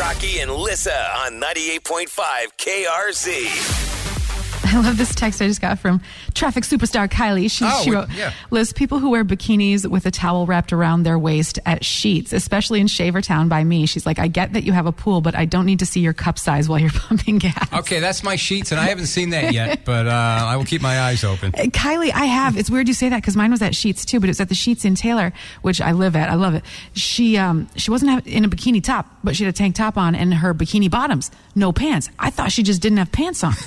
Rocky and Lissa on 98.5 KRZ. I love this text I just got from traffic superstar Kylie. She, Oh, she wrote, yeah. lists people who wear bikinis with a towel wrapped around their waist at Sheetz, especially in Shavertown by me. She's like, I get that you have a pool, but I don't need to see your cup size while you're pumping gas. Okay, that's my Sheetz, and I haven't seen that yet, but uh, I will keep my eyes open. Uh, Kylie, I have. It's weird you say that because mine was at Sheetz too, but it was at the Sheetz in Taylor, which I live at. I love it. She um she wasn't in a bikini top, but she had a tank top on and her bikini bottoms, no pants. I thought she just didn't have pants on.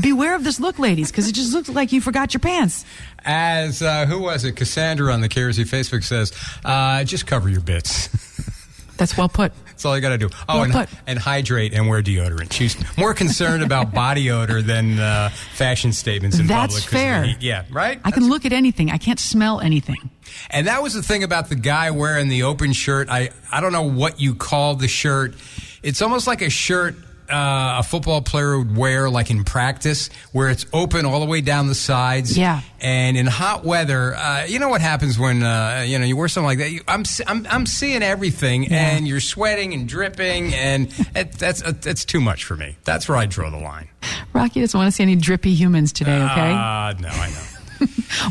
Beware of this look, ladies, because it just looks like you forgot your pants. As uh, who was it? Cassandra on the KRZ Facebook says, uh, just cover your bits. That's well put. That's all you got to do. Oh, Well and, and hydrate and wear deodorant. She's more concerned about body odor than uh, fashion statements in That's public. the fair. Yeah, right? I can look at anything. I can't smell anything. And that was the thing about the guy wearing the open shirt. I, I don't know what you call the shirt. It's almost like a shirt uh, a football player would wear, like in practice, where it's open all the way down the sides. Yeah. And in hot weather, uh, you know what happens when uh, you know you wear something like that. You, I'm, I'm I'm seeing everything, Yeah. and you're sweating and dripping, and it, that's uh, that's too much for me. That's where I draw the line. Rocky doesn't want to see any drippy humans today, okay? Uh, no, I know.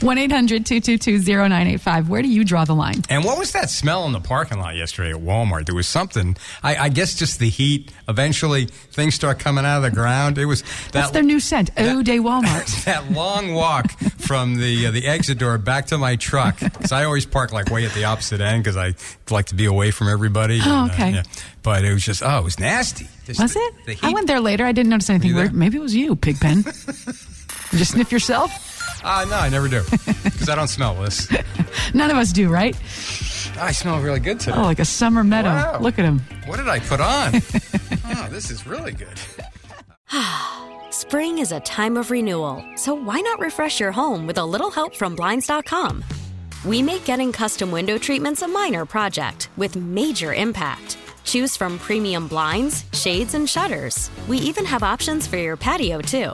1 800 222 0985. Where do you draw the line? And what was that smell in the parking lot yesterday at Walmart? There was something. I, I guess just the heat. Eventually, things start coming out of the ground. It was that. That's their new scent, Eau de Walmart. that long walk from the uh, the exit door back to my truck because I always park like way at the opposite end because I like to be away from everybody. Oh, And, uh, okay. yeah. But it was just oh, it was nasty. Just Was the- it? The heat. I went there later. I didn't notice anything weird. Maybe it was you, Pigpen. you just sniff yourself? Ah, no, I never do because I don't smell this. None of us do, right? I smell really good today. Oh, like a summer meadow. Wow. Look at him. What did I put on? oh, this is really good. Spring is a time of renewal, so why not refresh your home with a little help from Blinds.com? We make getting custom window treatments a minor project with major impact. Choose from premium blinds, shades, and shutters. We even have options for your patio, too.